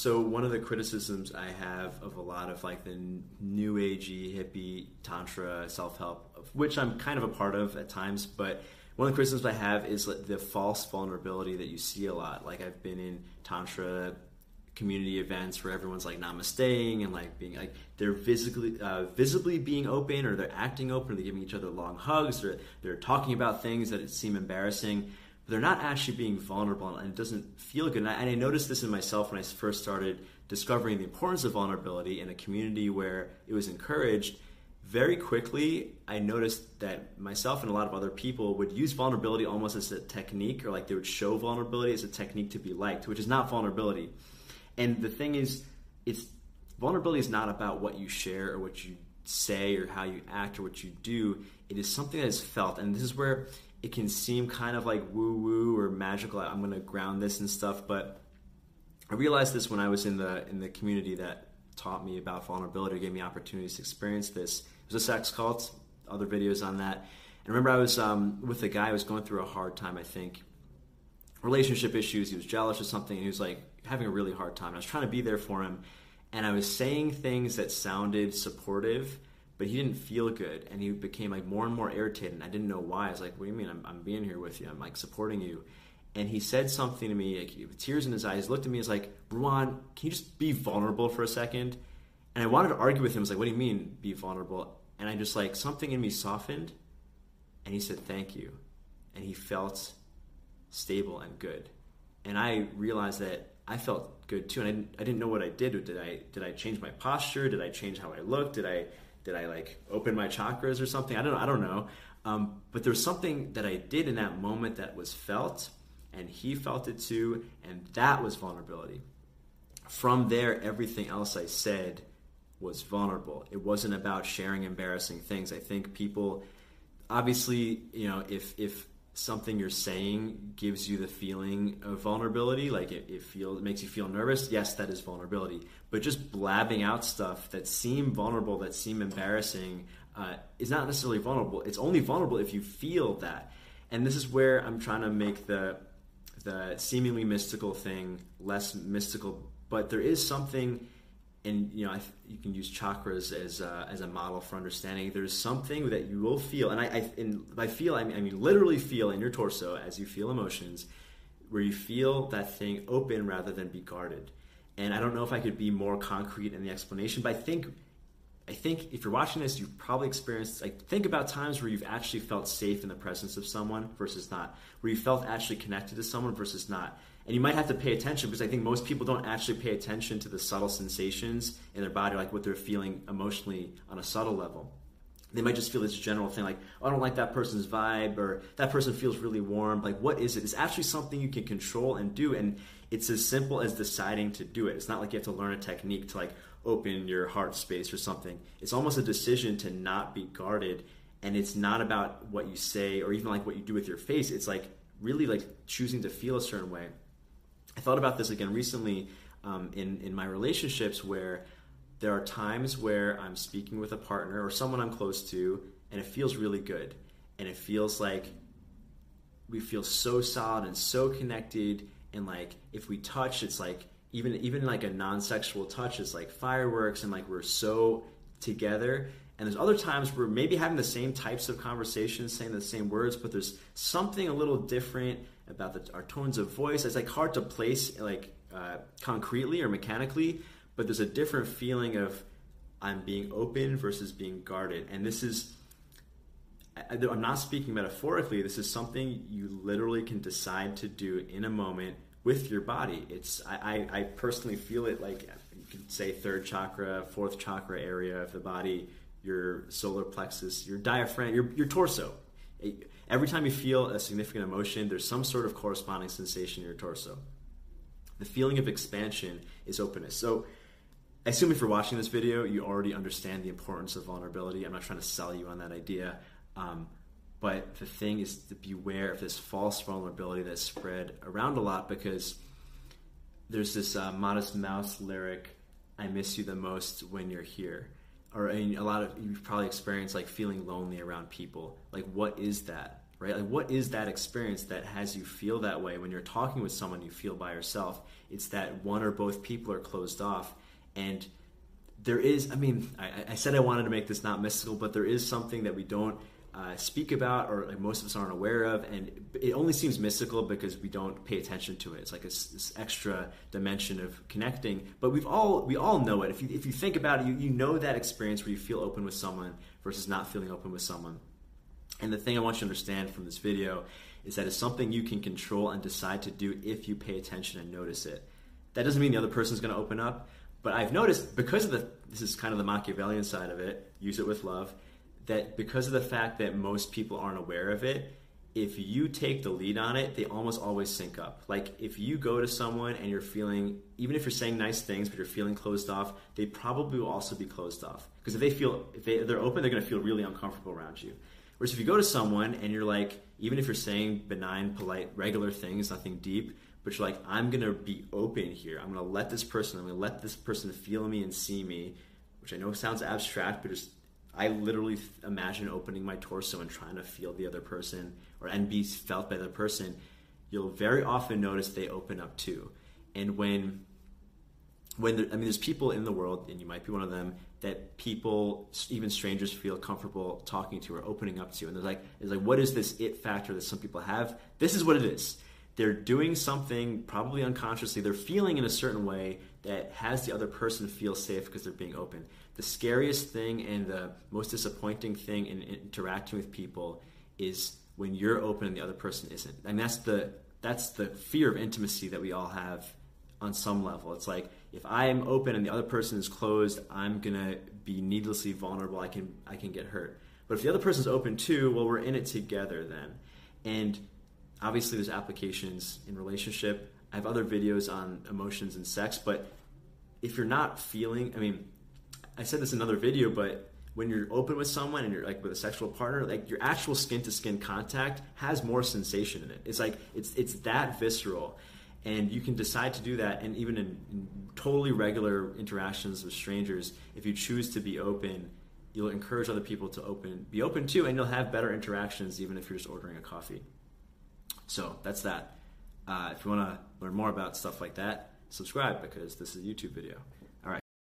So one of the criticisms I have of a lot of like the new agey hippie tantra self help, which I'm kind of a part of at times, but one of the criticisms I have is the false vulnerability that you see a lot. Like I've been in tantra community events where everyone's like namasteing and like being like they're visibly uh, visibly being open or they're acting open or they're giving each other long hugs or they're talking about things that seem embarrassing they're not actually being vulnerable and it doesn't feel good. And I, and I noticed this in myself when I first started discovering the importance of vulnerability in a community where it was encouraged. Very quickly I noticed that myself and a lot of other people would use vulnerability almost as a technique or like they would show vulnerability as a technique to be liked which is not vulnerability. And the thing is, it's vulnerability is not about what you share or what you say or how you act or what you do. It is something that is felt, and this is where it can seem kind of like woo woo or magical. I'm going to ground this and stuff, but I realized this when I was in the in the community that taught me about vulnerability, gave me opportunities to experience this. It was a sex cult. Other videos on that. And remember, I was um, with a guy who was going through a hard time. I think relationship issues. He was jealous or something, and he was like having a really hard time. I was trying to be there for him, and I was saying things that sounded supportive, but he didn't feel good, and he became like more and more irritated. And I didn't know why. I was like, "What do you mean? I'm, I'm being here with you. I'm like supporting you." And he said something to me, like, with tears in his eyes. Looked at me, and like, "Ruan, can you just be vulnerable for a second? And I wanted to argue with him. I was like, "What do you mean, be vulnerable?" And I just like something in me softened, and he said, "Thank you," and he felt stable and good. And I realized that I felt good too, and I didn't, I didn't know what I did. Did I did I change my posture? Did I change how I looked? Did I did I like open my chakras or something? I don't I don't know. Um, but there's something that I did in that moment that was felt, and he felt it too, and that was vulnerability. From there, everything else I said was vulnerable. It wasn't about sharing embarrassing things. I think people, obviously, you know, if if something you're saying gives you the feeling of vulnerability, like it, it feels it makes you feel nervous, yes, that is vulnerability. But just blabbing out stuff that seem vulnerable, that seem embarrassing, uh, is not necessarily vulnerable. It's only vulnerable if you feel that. And this is where I'm trying to make the the seemingly mystical thing less mystical, but there is something and you know I, you can use chakras as a, as a model for understanding. There's something that you will feel and i, I and by feel I mean, I mean literally feel in your torso as you feel emotions where you feel that thing open rather than be guarded. And i don't know if i could be more concrete in the explanation but i think i think if you're watching this you've probably experienced like think about times where you've actually felt safe in the presence of someone versus not where you felt actually connected to someone versus not and you might have to pay attention because I think most people don't actually pay attention to the subtle sensations in their body, like what they're feeling emotionally on a subtle level. They might just feel this general thing like, oh, I don't like that person's vibe, or that person feels really warm. Like, what is it? It's actually something you can control and do. And it's as simple as deciding to do it. It's not like you have to learn a technique to like open your heart space or something. It's almost a decision to not be guarded. And it's not about what you say or even like what you do with your face. It's like really like choosing to feel a certain way. I thought about this again recently um, in in my relationships where there are times where I'm speaking with a partner or someone I'm close to, and it feels really good, and it feels like we feel so solid and so connected, and like if we touch, it's like even even like a non-sexual touch is like fireworks, and like we're so together. And there's other times we're maybe having the same types of conversations, saying the same words, but there's something a little different about the, our tones of voice. It's like hard to place like uh, concretely or mechanically, but there's a different feeling of I'm being open versus being guarded. And this is, I'm not speaking metaphorically. This is something you literally can decide to do in a moment with your body. It's I, I, personally feel it like you could say third chakra, fourth chakra area of the body, your solar plexus, your diaphragm, your your torso. Every time you feel a significant emotion, there's some sort of corresponding sensation in your torso. The feeling of expansion is openness. So, I assume if you're watching this video, you already understand the importance of vulnerability. I'm not trying to sell you on that idea. Um, but the thing is to beware of this false vulnerability that's spread around a lot because there's this uh, Modest Mouse lyric, I miss you the most when you're here. Or mean, a lot of you've probably experienced like feeling lonely around people. Like, what is that? right? Like, what is that experience that has you feel that way when you're talking with someone you feel by yourself? It's that one or both people are closed off. And there is, I mean, I, I said I wanted to make this not mystical, but there is something that we don't uh, speak about or like most of us aren't aware of and it only seems mystical because we don't pay attention to it. It's like this, this, extra dimension of connecting. But we've all we all know it. If you, if you think about it you, you know that experience where you feel open with someone versus not feeling open with someone. And the thing i want you to understand from this video is that it's something you can control and decide to do if you pay attention and notice it. That doesn't mean the other person's going to open up but i've noticed because of the this is kind of the machiavellian side of it use it with love that because of the fact that most people aren't aware of it, if you take the lead on it, they almost always sync up. Like if you go to someone and you're feeling, even if you're saying nice things, but you're feeling closed off, they probably will also be closed off. Because if they feel, if, they, they're open, they're going to feel really uncomfortable around you. Whereas if you go to someone and you're like, even if you're saying benign, polite, regular things, nothing deep, but you're like, I'm going to be open here. I'm going to let this person, I'm going to let this person feel me and see me, which I know sounds abstract, but just I literally imagine opening my torso and trying to feel the other person or and be felt by the person. You'll very often notice they open up too. And when when I mean, there's people in the world, and you might be one of them, that people, even strangers, feel comfortable talking to or opening up to. And there's like, it's like, what is this it factor that some people have? This is what it is. They're doing something, probably unconsciously. They're feeling in a certain way that has the other person feel safe because they're being open the scariest thing and the most disappointing thing in interacting with people is when you're open and the other person isn't. And that's the that's the fear of intimacy that we all have on some level. It's like if I am open and the other person is closed, I'm gonna be needlessly vulnerable. I can I can get hurt. But if the other person's open too, well, we're in it together then. And obviously, there's applications in relationship. I have other videos on emotions and sex, but if you're not feeling, I mean, I said this in another video, but when you're open with someone and you're like with a sexual partner, like your actual skin to skin contact has more sensation in it. It's like it's it's that visceral, and you can decide to do that. And even in, in totally regular interactions with strangers, if you choose to be open, you'll encourage other people to open, be open too, and you'll have better interactions even if you're just ordering a coffee. So that's that. Uh, if you want to learn more about stuff like that, subscribe because this is a YouTube video.